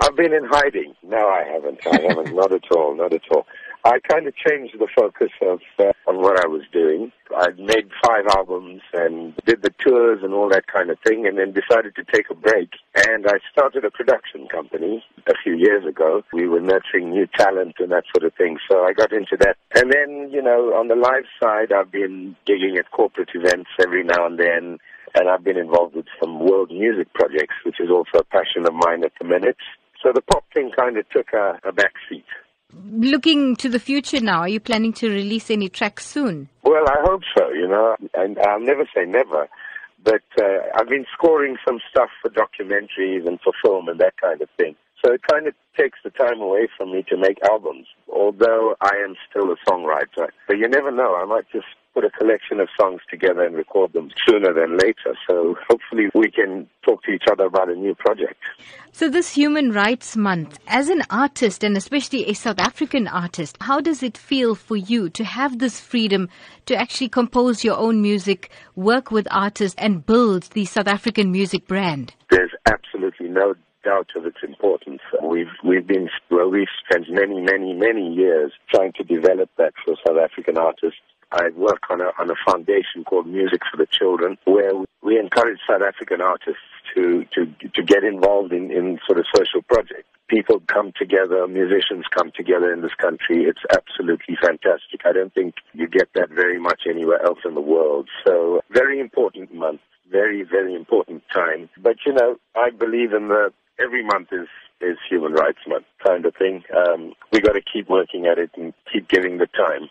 I've been in hiding. No, I haven't. I haven't. not at all. Not at all. I kind of changed the focus of uh, of what I was doing. I made five albums and did the tours and all that kind of thing, and then decided to take a break. And I started a production company a few years ago. We were nurturing new talent and that sort of thing. So I got into that. And then, you know, on the live side, I've been gigging at corporate events every now and then. And I've been involved with some world music projects, which is also a passion of mine at the minute. So the pop thing kind of took a, a back seat. Looking to the future now, are you planning to release any tracks soon? Well, I hope so, you know, and I'll never say never. But uh, I've been scoring some stuff for documentaries and for film and that kind of thing. So it kind of takes the time away from me to make albums, although I am still a songwriter. But you never know, I might just put a collection of songs together and record them sooner than later. So hopefully we can talk to each other about a new project. So this Human Rights Month, as an artist and especially a South African artist, how does it feel for you to have this freedom to actually compose your own music, work with artists and build the South African music brand? There's absolutely no doubt of its importance. We've we've been well, we've spent many, many, many years trying to develop that for South African artists. I work on a on a foundation called Music for the Children, where we encourage South African artists to to to get involved in in sort of social projects. People come together, musicians come together in this country. It's absolutely fantastic. I don't think you get that very much anywhere else in the world. So, very important month, very very important time. But you know, I believe in the every month is is Human Rights Month kind of thing. Um, we got to keep working at it and keep giving the time.